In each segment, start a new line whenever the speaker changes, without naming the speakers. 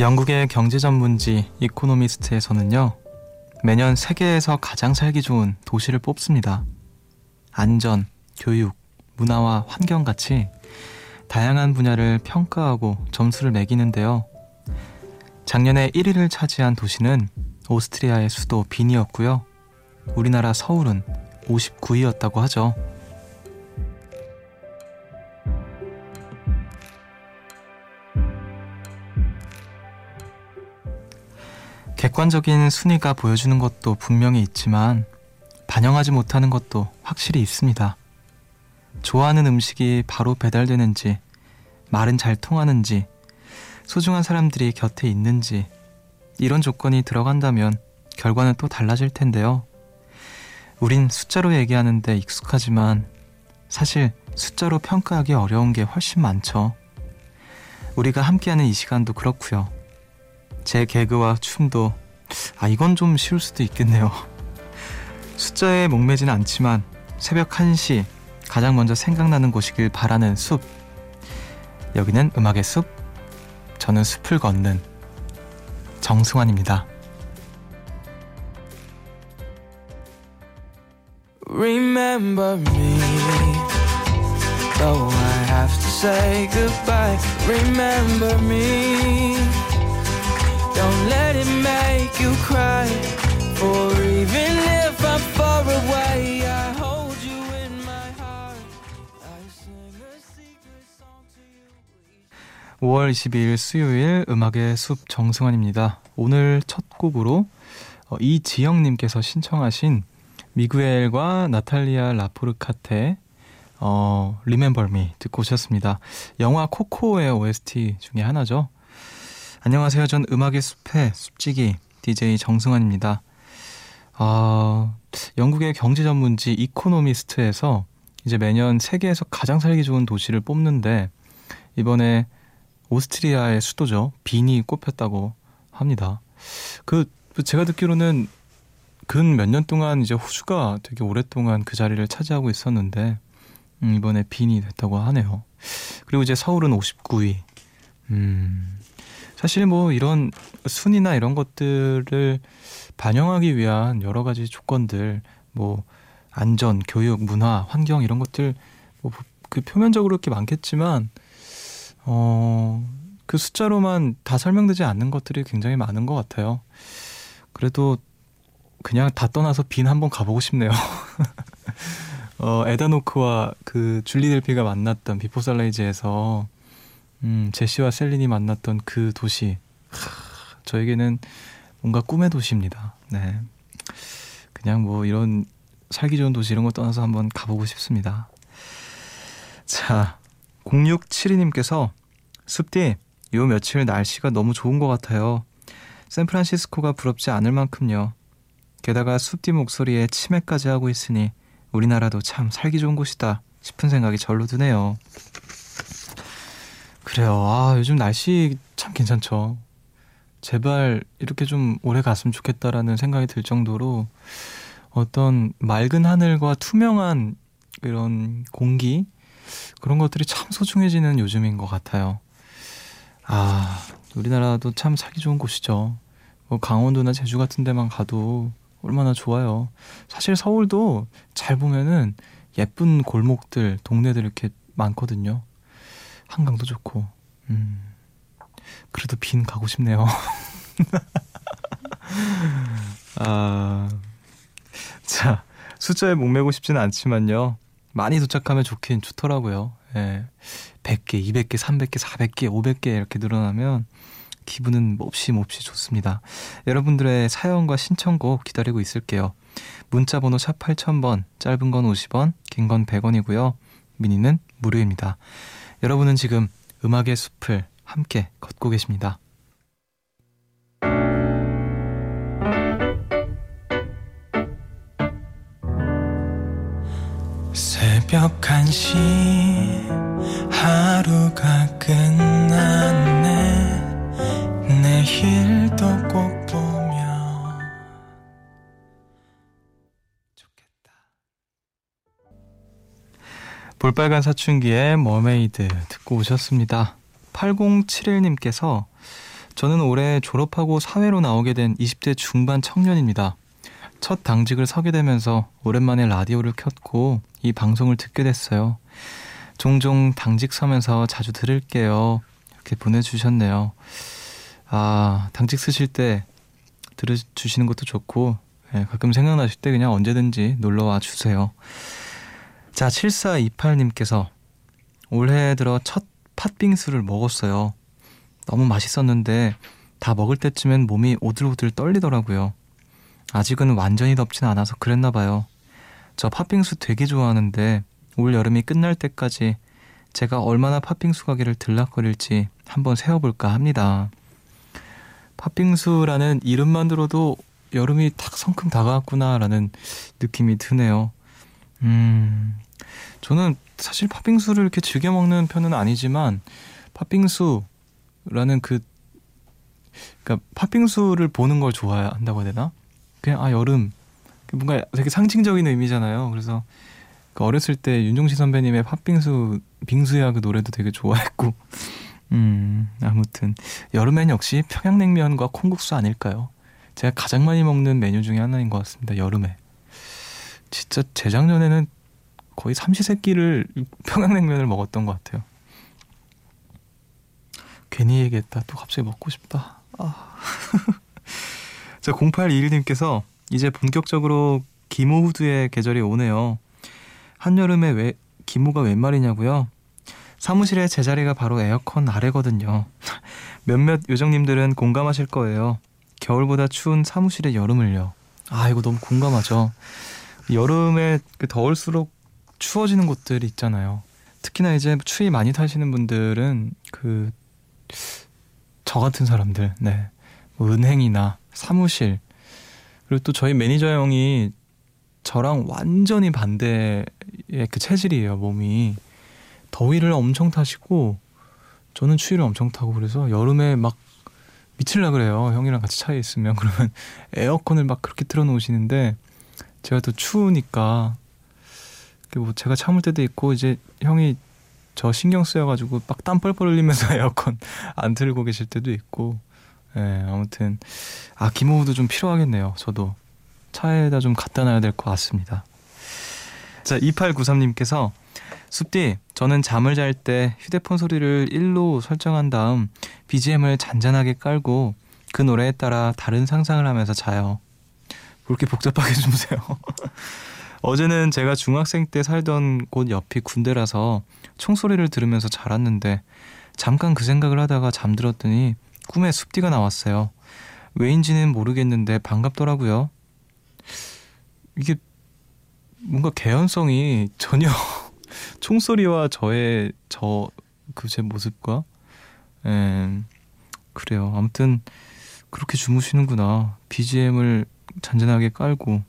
영국의 경제 전문지 이코노미스트에서는요, 매년 세계에서 가장 살기 좋은 도시를 뽑습니다. 안전, 교육, 문화와 환경 같이 다양한 분야를 평가하고 점수를 매기는데요. 작년에 1위를 차지한 도시는 오스트리아의 수도 빈이었고요. 우리나라 서울은 59위였다고 하죠. 객관적인 순위가 보여주는 것도 분명히 있지만 반영하지 못하는 것도 확실히 있습니다. 좋아하는 음식이 바로 배달되는지, 말은 잘 통하는지, 소중한 사람들이 곁에 있는지, 이런 조건이 들어간다면 결과는 또 달라질 텐데요. 우린 숫자로 얘기하는데 익숙하지만 사실 숫자로 평가하기 어려운 게 훨씬 많죠. 우리가 함께하는 이 시간도 그렇고요. 제 개그와 춤도 아 이건 좀 쉬울 수도 있겠네요. 숫자에 목매지는 않지만 새벽 1시 가장 먼저 생각나는 곳이길 바라는 숲. 여기는 음악의 숲. 저는 숲을 걷는 정승환입니다. Remember me Though I have to say goodbye Remember me Don't let it make you cry For even if I'm far away I hold you in my heart I sing a secret song to you 5월 22일 수요일 음악의 숲 정승환입니다. 오늘 첫 곡으로 어, 이지영님께서 신청하신 미구엘과 나탈리아 라포르카테 어, Remember Me 듣고 오셨습니다. 영화 코코의 OST 중에 하나죠. 안녕하세요. 전 음악의 숲의 숲지기 DJ 정승환입니다. 어, 영국의 경제 전문지 이코노미스트에서 이제 매년 세계에서 가장 살기 좋은 도시를 뽑는데 이번에 오스트리아의 수도죠. 빈이 꼽혔다고 합니다. 그 제가 듣기로는 근 몇 년 동안 이제 호주가 되게 오랫동안 그 자리를 차지하고 있었는데 음, 이번에 빈이 됐다고 하네요. 그리고 이제 서울은 59위. 음, 사실 뭐 이런 순위나 이런 것들을 반영하기 위한 여러 가지 조건들, 뭐 안전, 교육, 문화, 환경 이런 것들 뭐 그 표면적으로 이렇게 많겠지만 어, 그 숫자로만 다 설명되지 않는 것들이 굉장히 많은 것 같아요. 그래도 그냥 다 떠나서 빈 한번 가보고 싶네요. 어, 에단 호크와 그 줄리 델피가 만났던 Before Sunrise에서 음, 제시와 셀린이 만났던 그 도시. 하, 저에게는 뭔가 꿈의 도시입니다. 네. 그냥 뭐 이런 살기 좋은 도시 이런 거 떠나서 한번 가보고 싶습니다. 자, 0672님께서 숲디, 요 며칠 날씨가 너무 좋은 것 같아요. 샌프란시스코가 부럽지 않을 만큼요. 게다가 숲디 목소리에 치매까지 하고 있으니 우리나라도 참 살기 좋은 곳이다 싶은 생각이 절로 드네요. 그래요. 아, 요즘 날씨 참 괜찮죠. 제발 이렇게 좀 오래 갔으면 좋겠다라는 생각이 들 정도로 어떤 맑은 하늘과 투명한 이런 공기 그런 것들이 참 소중해지는 요즘인 것 같아요. 아, 우리나라도 참 살기 좋은 곳이죠. 뭐 강원도나 제주 같은 데만 가도 얼마나 좋아요. 사실 서울도 잘 보면은 예쁜 골목들, 동네들 이렇게 많거든요. 한강도 좋고. 음. 그래도 빈 가고 싶네요. 아. 자, 숫자에 목매고 싶지는 않지만요. 많이 도착하면 좋긴 좋더라고요. 예. 100개, 200개, 300개, 400개, 500개 이렇게 늘어나면 기분은 몹시 몹시 좋습니다. 여러분들의 사연과 신청곡 기다리고 있을게요. 문자 번호 샵 8000번, 짧은 건 50원, 긴 건 100원이고요. 미니는 무료입니다. 여러분은 지금 음악의 숲을 함께 걷고 계십니다. 새벽 1시 하루가 끝났 볼빨간 사춘기의 Mermaid 듣고 오셨습니다 8071님께서 저는 올해 졸업하고 사회로 나오게 된 20대 중반 청년입니다. 첫 당직을 서게 되면서 오랜만에 라디오를 켰고 이 방송을 듣게 됐어요. 종종 당직 서면서 자주 들을게요. 이렇게 보내주셨네요. 아, 당직 쓰실 때 들어주시는 것도 좋고, 예, 가끔 생각나실 때 그냥 언제든지 놀러와 주세요. 자, 7428님께서 올해 들어 첫 팥빙수를 먹었어요. 너무 맛있었는데 다 먹을 때쯤엔 몸이 오들오들 떨리더라고요. 아직은 완전히 덥진 않아서 그랬나 봐요. 저 팥빙수 되게 좋아하는데 올 여름이 끝날 때까지 제가 얼마나 팥빙수 가게를 들락거릴지 한번 세어볼까 합니다. 팥빙수라는 이름만 들어도 여름이 탁 성큼 다가왔구나라는 느낌이 드네요. 음, 저는 사실 팥빙수를 이렇게 즐겨 먹는 편은 아니지만 팥빙수라는 그 그러니까 팥빙수를 보는 걸 좋아한다고 해야 되나? 그냥 아 여름 뭔가 되게 상징적인 의미잖아요. 그래서 그 어렸을 때 윤종신 선배님의 팥빙수 빙수야 그 노래도 되게 좋아했고 음 아무튼 여름엔 역시 평양냉면과 콩국수 아닐까요? 제가 가장 많이 먹는 메뉴 중에 하나인 것 같습니다. 여름에 진짜 재작년에는 거의 삼시세끼를 평양냉면을 먹었던 것 같아요. 괜히 얘기했다. 또 갑자기 먹고 싶다. 아. 자, 0821님께서 이제 본격적으로 기모 후드의 계절이 오네요. 한여름에 왜 기모가 웬 말이냐고요? 사무실의 제자리가 바로 에어컨 아래거든요. 몇몇 요정님들은 공감하실 거예요. 겨울보다 추운 사무실의 여름을요. 아, 이거 너무 공감하죠. 여름에 그 더울수록 추워지는 곳들이 있잖아요. 특히나 이제 추위 많이 타시는 분들은 그 저 같은 사람들, 네, 뭐 은행이나 사무실. 그리고 또 저희 매니저 형이 저랑 완전히 반대의 그 체질이에요 몸이. 더위를 엄청 타시고 저는 추위를 엄청 타고 그래서 여름에 막 미칠라 그래요. 형이랑 같이 차에 있으면. 그러면 에어컨을 막 그렇게 틀어놓으시는데 제가 또 추우니까 뭐 제가 참을 때도 있고 이제 형이 저 신경 쓰여가지고 막 땀 뻘뻘 흘리면서 에어컨 안 틀고 계실 때도 있고. 예 아무튼 아 기모도 좀 필요하겠네요 저도. 차에다 좀 갖다 놔야 될 것 같습니다. 자 2893님께서 숲디 저는 잠을 잘 때 휴대폰 소리를 1로 설정한 다음 BGM을 잔잔하게 깔고 그 노래에 따라 다른 상상을 하면서 자요. 그렇게 복잡하게 주무세요 어제는 제가 중학생 때 살던 곳 옆이 군대라서 총소리를 들으면서 자랐는데 잠깐 그 생각을 하다가 잠들었더니 꿈에 숲디가 나왔어요. 왜인지는 모르겠는데 반갑더라고요. 이게 뭔가 개연성이 전혀 총소리와 저의 저 그 제 모습과 에, 그래요. 아무튼 그렇게 주무시는구나. BGM을 잔잔하게 깔고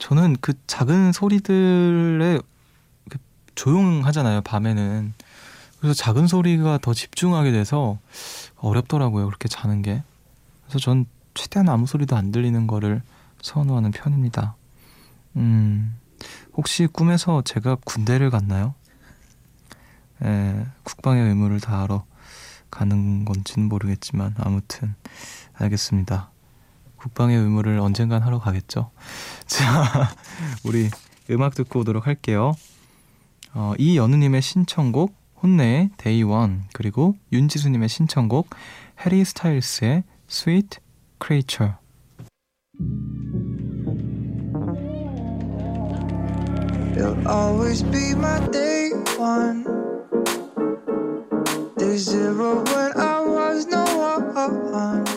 저는 그 작은 소리들에 그 조용하잖아요 밤에는. 그래서 작은 소리가 더 집중하게 돼서 어렵더라고요 그렇게 자는 게. 그래서 전 최대한 아무 소리도 안 들리는 거를 선호하는 편입니다. 음 혹시 꿈에서 제가 군대를 갔나요? 에, 국방의 의무를 다하러 가는 건지는 모르겠지만 아무튼 알겠습니다 국방의 의무를 언젠간 하러 가겠죠. 자, 우리 음악 듣고 오도록 할게요. 어, 이연우님의 신청곡 혼네의 Day One 그리고 윤지수님의 신청곡 해리 스타일스의 Sweet Creature You'll always be my day one Day zero when I was no one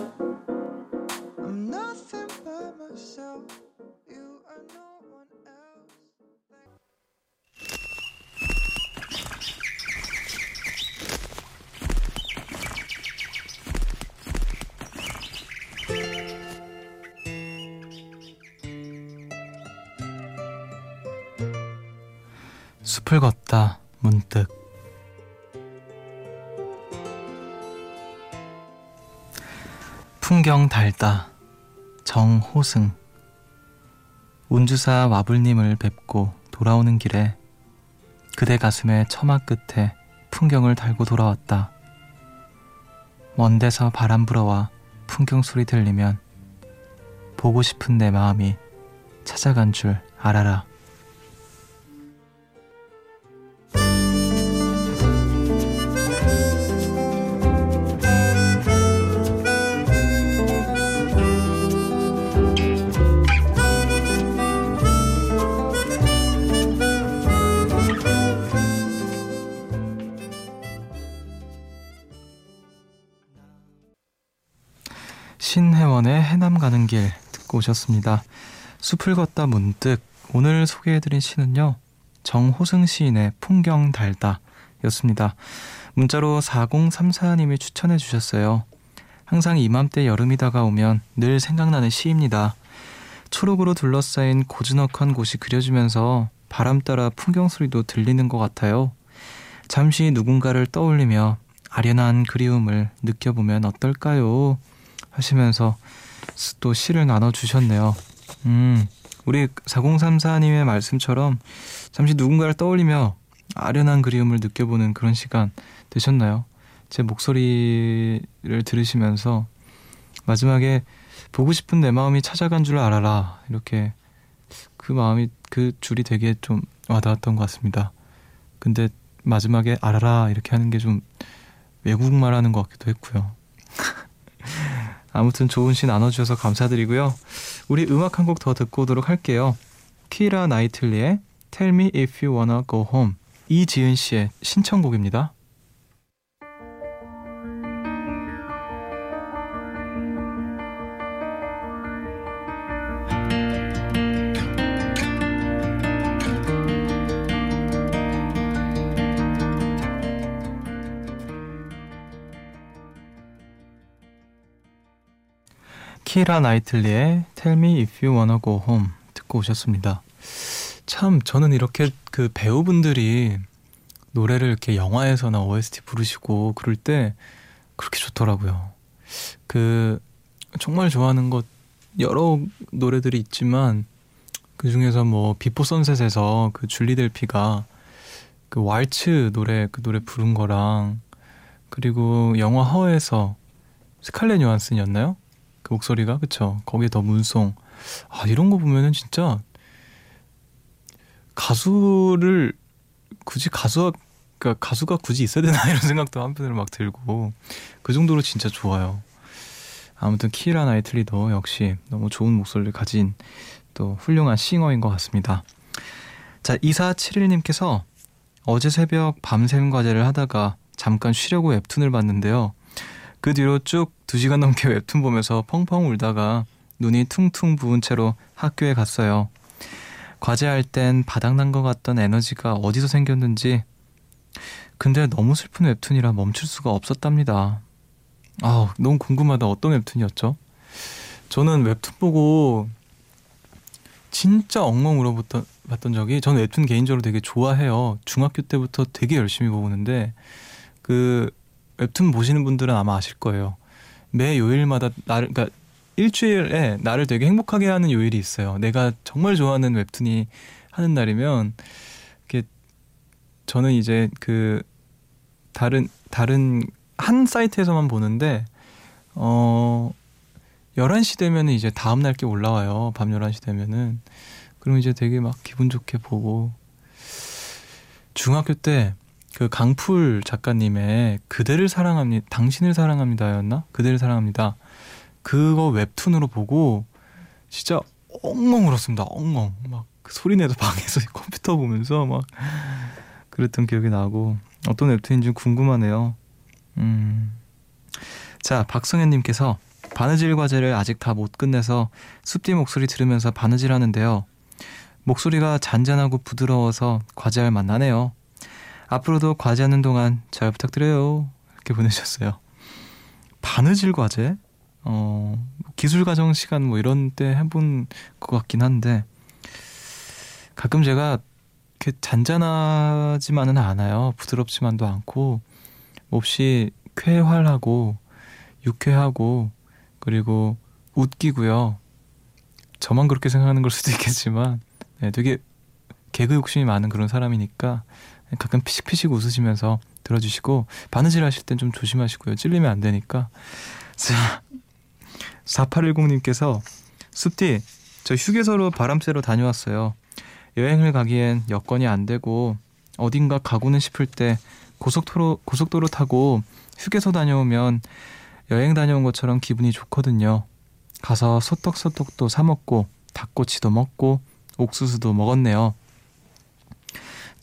숲을 걷다 문득 풍경 달다 정호승 운주사 와불님을 뵙고 돌아오는 길에 그대 가슴에 처마 끝에 풍경을 달고 돌아왔다. 먼 데서 바람 불어와 풍경 소리 들리면 보고 싶은 내 마음이 찾아간 줄 알아라. 오셨습니다. 숲을 걷다 문득 오늘 소개해드린 시는요. 정호승 시인의 풍경 달다 였습니다. 문자로 4034님이 추천해 주셨어요. 항상 이맘때 여름이 다가오면 늘 생각나는 시입니다. 초록으로 둘러싸인 고즈넉한 곳이 그려지면서 바람 따라 풍경 소리도 들리는 것 같아요. 잠시 누군가를 떠올리며 아련한 그리움을 느껴보면 어떨까요? 하시면서 또 시를 나눠주셨네요. 음, 우리 4034님의 말씀처럼 잠시 누군가를 떠올리며 아련한 그리움을 느껴보는 그런 시간 되셨나요? 제 목소리를 들으시면서 마지막에 보고 싶은 내 마음이 찾아간 줄 알아라. 이렇게 그 마음이 그 줄이 되게 좀 와닿았던 것 같습니다. 근데 마지막에 알아라 이렇게 하는 게 좀 외국말 하는 것 같기도 했고요. 아무튼 좋은 시 나눠주셔서 감사드리고요. 우리 음악 한 곡 더 듣고 오도록 할게요. 키라 나이틀리의 Tell Me If You Wanna Go Home 이지은 씨의 신청곡입니다. 키라 나이틀리의 Tell Me If You Wanna Go Home 듣고 오셨습니다. 참 저는 이렇게 그 배우분들이 노래를 이렇게 영화에서나 OST 부르시고 그럴 때 그렇게 좋더라고요. 그 정말 좋아하는 것 여러 노래들이 있지만 그 중에서 뭐 비포 선셋에서 그 줄리 델피가 그 왈츠 노래 그 노래 부른 거랑 그리고 영화 허에서 스칼렛 요한슨이었나요? 그 목소리가 그쵸 거기에 더 문송 아 이런 거 보면은 진짜 가수를 굳이 가수가 그러니까 가수가 굳이 있어야 되나 이런 생각도 한편으로 막 들고 그 정도로 진짜 좋아요. 아무튼 키라 나이틀리도 역시 너무 좋은 목소리를 가진 또 훌륭한 싱어인 것 같습니다. 자, 2471님께서 어제 새벽 밤샘 과제를 하다가 잠깐 쉬려고 웹툰을 봤는데요. 그 뒤로 쭉 2시간 넘게 웹툰 보면서 펑펑 울다가 눈이 퉁퉁 부은 채로 학교에 갔어요. 과제할 땐 바닥난 것 같던 에너지가 어디서 생겼는지 근데 너무 슬픈 웹툰이라 멈출 수가 없었답니다. 아, 너무 궁금하다. 어떤 웹툰이었죠? 저는 웹툰 보고 진짜 엉엉 울어봤던 봤던 적이 저는 웹툰 개인적으로 되게 좋아해요. 중학교 때부터 되게 열심히 보는데 그 웹툰 보시는 분들은 아마 아실 거예요. 매 요일마다 나를 그러니까 일주일에 나를 되게 행복하게 하는 요일이 있어요. 내가 정말 좋아하는 웹툰이 하는 날이면 이게 저는 이제 그 다른 다른 한 사이트에서만 보는데 어 11시 되면은 이제 다음 날 게 올라와요. 밤 11시 되면은 그럼 이제 되게 막 기분 좋게 보고 중학교 때 그 강풀 작가님의 그대를 사랑합니다. 당신을 사랑합니다였나? 그대를 사랑합니다. 그거 웹툰으로 보고 진짜 엉엉 울었습니다. 엉엉 막그 소리 내서 방에서 컴퓨터 보면서 막 그랬던 기억이 나고 어떤 웹툰인지 궁금하네요. 음. 자, 박성현님께서 바느질 과제를 아직 다 못 끝내서 숲뒤 목소리 들으면서 바느질 하는데요. 목소리가 잔잔하고 부드러워서 과제할 만나네요. 앞으로도 과제하는 동안 잘 부탁드려요. 이렇게 보내셨어요. 바느질 과제? 어, 기술 과정 시간 뭐 이런 때 해본 것 같긴 한데 가끔 제가 이렇게 잔잔하지만은 않아요. 부드럽지만도 않고 몹시 쾌활하고 유쾌하고 그리고 웃기고요. 저만 그렇게 생각하는 걸 수도 있겠지만 네, 되게 개그 욕심이 많은 그런 사람이니까 가끔 피식피식 웃으시면서 들어주시고 바느질 하실 땐 좀 조심하시고요. 찔리면 안 되니까. 자, 4810님께서 숲디 저 휴게소로 바람 쐬러 다녀왔어요. 여행을 가기엔 여건이 안 되고 어딘가 가고는 싶을 때 고속도로 고속도로 타고 휴게소 다녀오면 여행 다녀온 것처럼 기분이 좋거든요. 가서 소떡소떡도 사 먹고 닭꼬치도 먹고 옥수수도 먹었네요.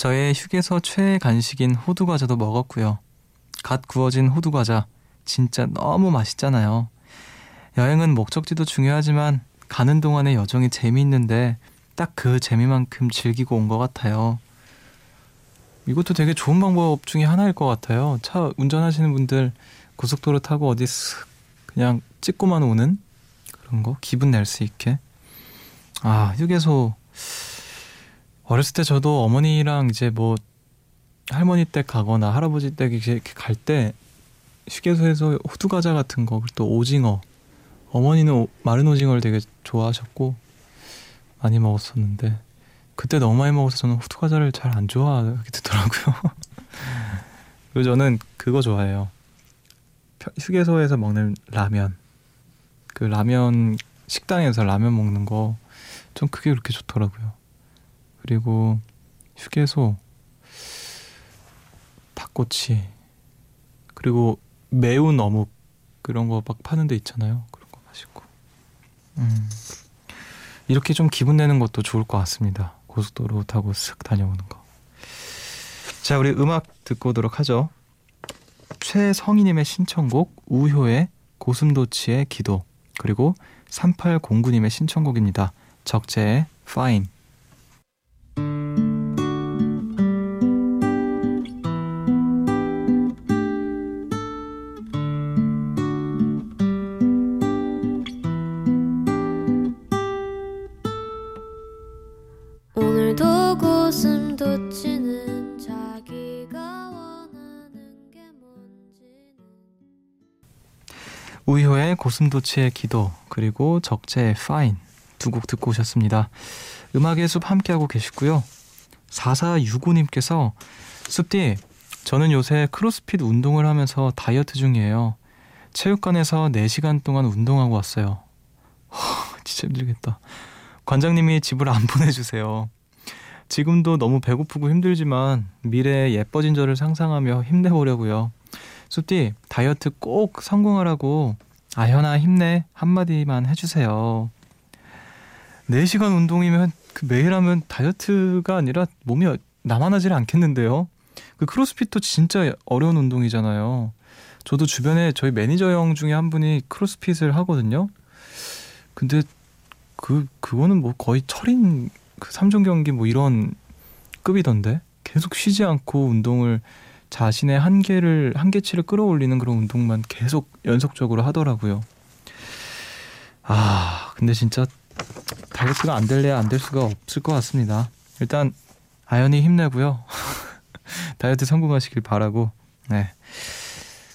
저의 휴게소 최애 간식인 호두 과자도 먹었고요. 갓 구워진 호두 과자 진짜 너무 맛있잖아요. 여행은 목적지도 중요하지만 가는 동안의 여정이 재미있는데 딱 그 재미만큼 즐기고 온 것 같아요. 이것도 되게 좋은 방법 중에 하나일 것 같아요. 차 운전하시는 분들 고속도로 타고 어디 쓱 그냥 찍고만 오는 그런 거 기분 낼 수 있게. 아 휴게소 어렸을 때 저도 어머니랑 이제 뭐 할머니 댁 가거나 할아버지 댁 이렇게 갈 때 휴게소에서 호두 과자 같은 거, 또 오징어. 어머니는 오, 마른 오징어를 되게 좋아하셨고 많이 먹었었는데 그때 너무 많이 먹어서 저는 호두 과자를 잘 안 좋아하게 되더라고요. 그리고 저는 그거 좋아해요. 휴게소에서 먹는 라면. 그 라면 식당에서 라면 먹는 거좀 그게 그렇게 좋더라고요. 그리고 휴게소 닭꼬치 그리고 매운 어묵 그런 거 막 파는 데 있잖아요. 그런 거 맛있고. 음. 이렇게 좀 기분 내는 것도 좋을 것 같습니다. 고속도로 타고 쓱 다녀오는 거. 자, 우리 음악 듣고 오도록 하죠. 최성희님의 신청곡 우효의 고슴도치의 기도 그리고 3809님의 신청곡입니다. 적재의 Fine 고슴도치의 기도 그리고 적재의 Fine 두곡 듣고 오셨습니다. 음악의 숲 함께하고 계시고요. 4465님께서 숲디 저는 요새 크로스핏 운동을 하면서 다이어트 중이에요. 체육관에서 4시간 동안 운동하고 왔어요. 허, 진짜 힘들겠다. 관장님이 집을 안 보내주세요. 지금도 너무 배고프고 힘들지만 미래에 예뻐진 저를 상상하며 힘내보려고요. 숲디 다이어트 꼭 성공하라고 아현아 힘내 한마디만 해주세요. 4시간 운동이면 그 매일 하면 다이어트가 아니라 몸이 남아나질 않겠는데요. 그 크로스핏도 진짜 어려운 운동이잖아요. 저도 주변에 저희 매니저 형 중에 한 분이 크로스핏을 하거든요. 근데 그 그거는 뭐 거의 철인 그 3종 경기 뭐 이런 급이던데 계속 쉬지 않고 운동을 자신의 한계를 한계치를 끌어올리는 그런 운동만 계속 연속적으로 하더라고요. 아, 근데 진짜 다이어트가 안 될래야 안 될 수가 없을 것 같습니다. 일단 아연이 힘내고요. 다이어트 성공하시길 바라고. 네.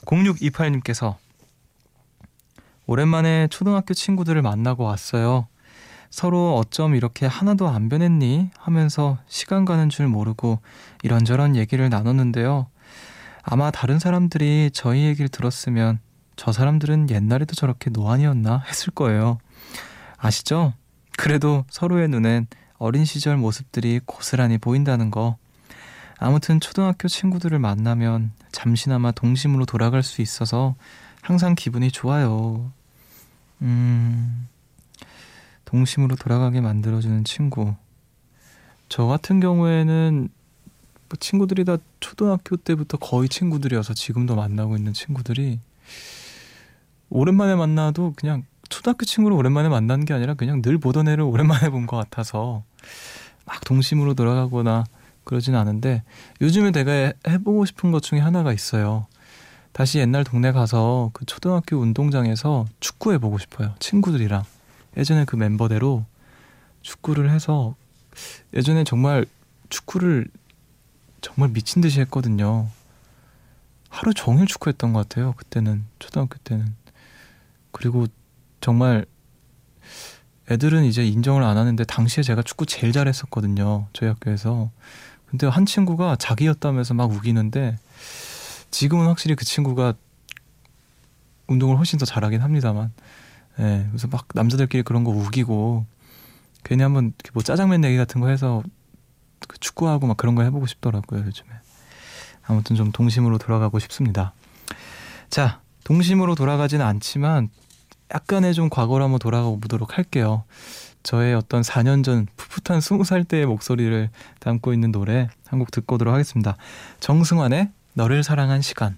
0628님께서 오랜만에 초등학교 친구들을 만나고 왔어요. 서로 어쩜 이렇게 하나도 안 변했니? 하면서 시간 가는 줄 모르고 이런저런 얘기를 나눴는데요. 아마 다른 사람들이 저희 얘기를 들었으면 저 사람들은 옛날에도 저렇게 노안이었나 했을 거예요. 아시죠? 그래도 서로의 눈엔 어린 시절 모습들이 고스란히 보인다는 거. 아무튼 초등학교 친구들을 만나면 잠시나마 동심으로 돌아갈 수 있어서 항상 기분이 좋아요. 음, 동심으로 돌아가게 만들어주는 친구. 저 같은 경우에는 뭐 친구들이 다 초등학교 때부터 거의 친구들이어서 지금도 만나고 있는 친구들이 오랜만에 만나도 그냥 초등학교 친구를 오랜만에 만난 게 아니라 그냥 늘 보던 애를 오랜만에 본 것 같아서 막 동심으로 돌아가거나 그러진 않은데 요즘에 내가 해보고 싶은 것 중에 하나가 있어요. 다시 옛날 동네 가서 그 초등학교 운동장에서 축구해 보고 싶어요. 친구들이랑 예전에 그 멤버대로 축구를 해서 예전에 정말 축구를 정말 미친 듯이 했거든요. 하루 종일 축구했던 것 같아요. 그때는 초등학교 때는 그리고 정말 애들은 이제 인정을 안 하는데 당시에 제가 축구 제일 잘했었거든요. 저희 학교에서. 근데 한 친구가 자기였다면서 막 우기는데 지금은 확실히 그 친구가 운동을 훨씬 더 잘하긴 합니다만 예, 그래서 막 남자들끼리 그런 거 우기고 괜히 한번 뭐 짜장면 내기 같은 거 해서 그 축구하고 막 그런 거 해보고 싶더라고요 요즘에. 아무튼 좀 동심으로 돌아가고 싶습니다. 자 동심으로 돌아가지는 않지만 약간의 좀 과거로 한번 돌아가 보도록 할게요. 저의 어떤 4년 전 풋풋한 20살 때의 목소리를 담고 있는 노래 한 곡 듣고 오도록 하겠습니다. 정승환의 너를 사랑한 시간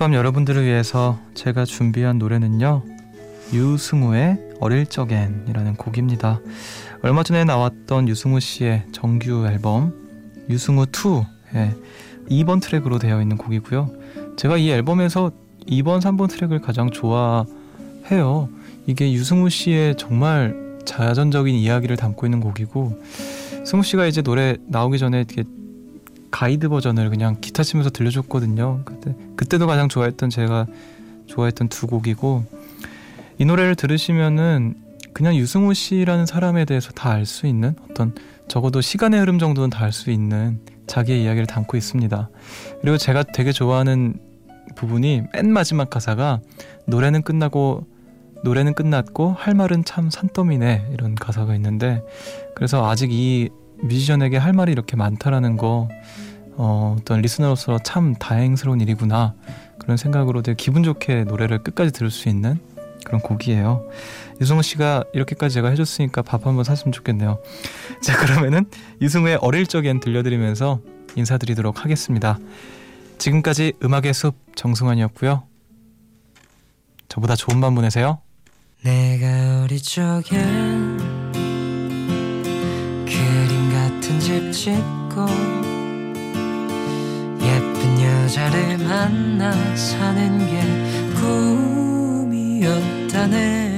밤 여러분들을 위해서 제가 준비한 노래는요. 유승우의 어릴 적엔이라는 곡입니다. 얼마 전에 나왔던 유승우 씨의 정규 앨범 유승우 2의 예, 2번 트랙으로 되어 있는 곡이고요. 제가 이 앨범에서 2번, 3번 트랙을 가장 좋아해요. 이게 유승우 씨의 정말 자전적인 이야기를 담고 있는 곡이고 승우 씨가 이제 노래 나오기 전에 이렇게 가이드 버전을 그냥 기타 치면서 들려줬거든요. 그때 그때도 가장 좋아했던 제가 좋아했던 두 곡이고 이 노래를 들으시면은 그냥 유승우 씨라는 사람에 대해서 다 알 수 있는 어떤 적어도 시간의 흐름 정도는 다 알 수 있는 자기의 이야기를 담고 있습니다. 그리고 제가 되게 좋아하는 부분이 맨 마지막 가사가 노래는 끝나고 노래는 끝났고 할 말은 참 산더미네 이런 가사가 있는데 그래서 아직 이 뮤지션에게 할 말이 이렇게 많다라는 거 어, 어떤 리스너로서 참 다행스러운 일이구나 그런 생각으로 되게 기분 좋게 노래를 끝까지 들을 수 있는 그런 곡이에요. 유승우 씨가 이렇게까지 제가 해줬으니까 밥 한번 사시면 좋겠네요. 자 그러면은 유승우의 어릴 적엔 들려드리면서 인사드리도록 하겠습니다. 지금까지 음악의 숲 정승환이었고요. 저보다 좋은 밤 보내세요. 같은 집 짓고 예쁜 여자를 만나 사는 게 꿈이었다네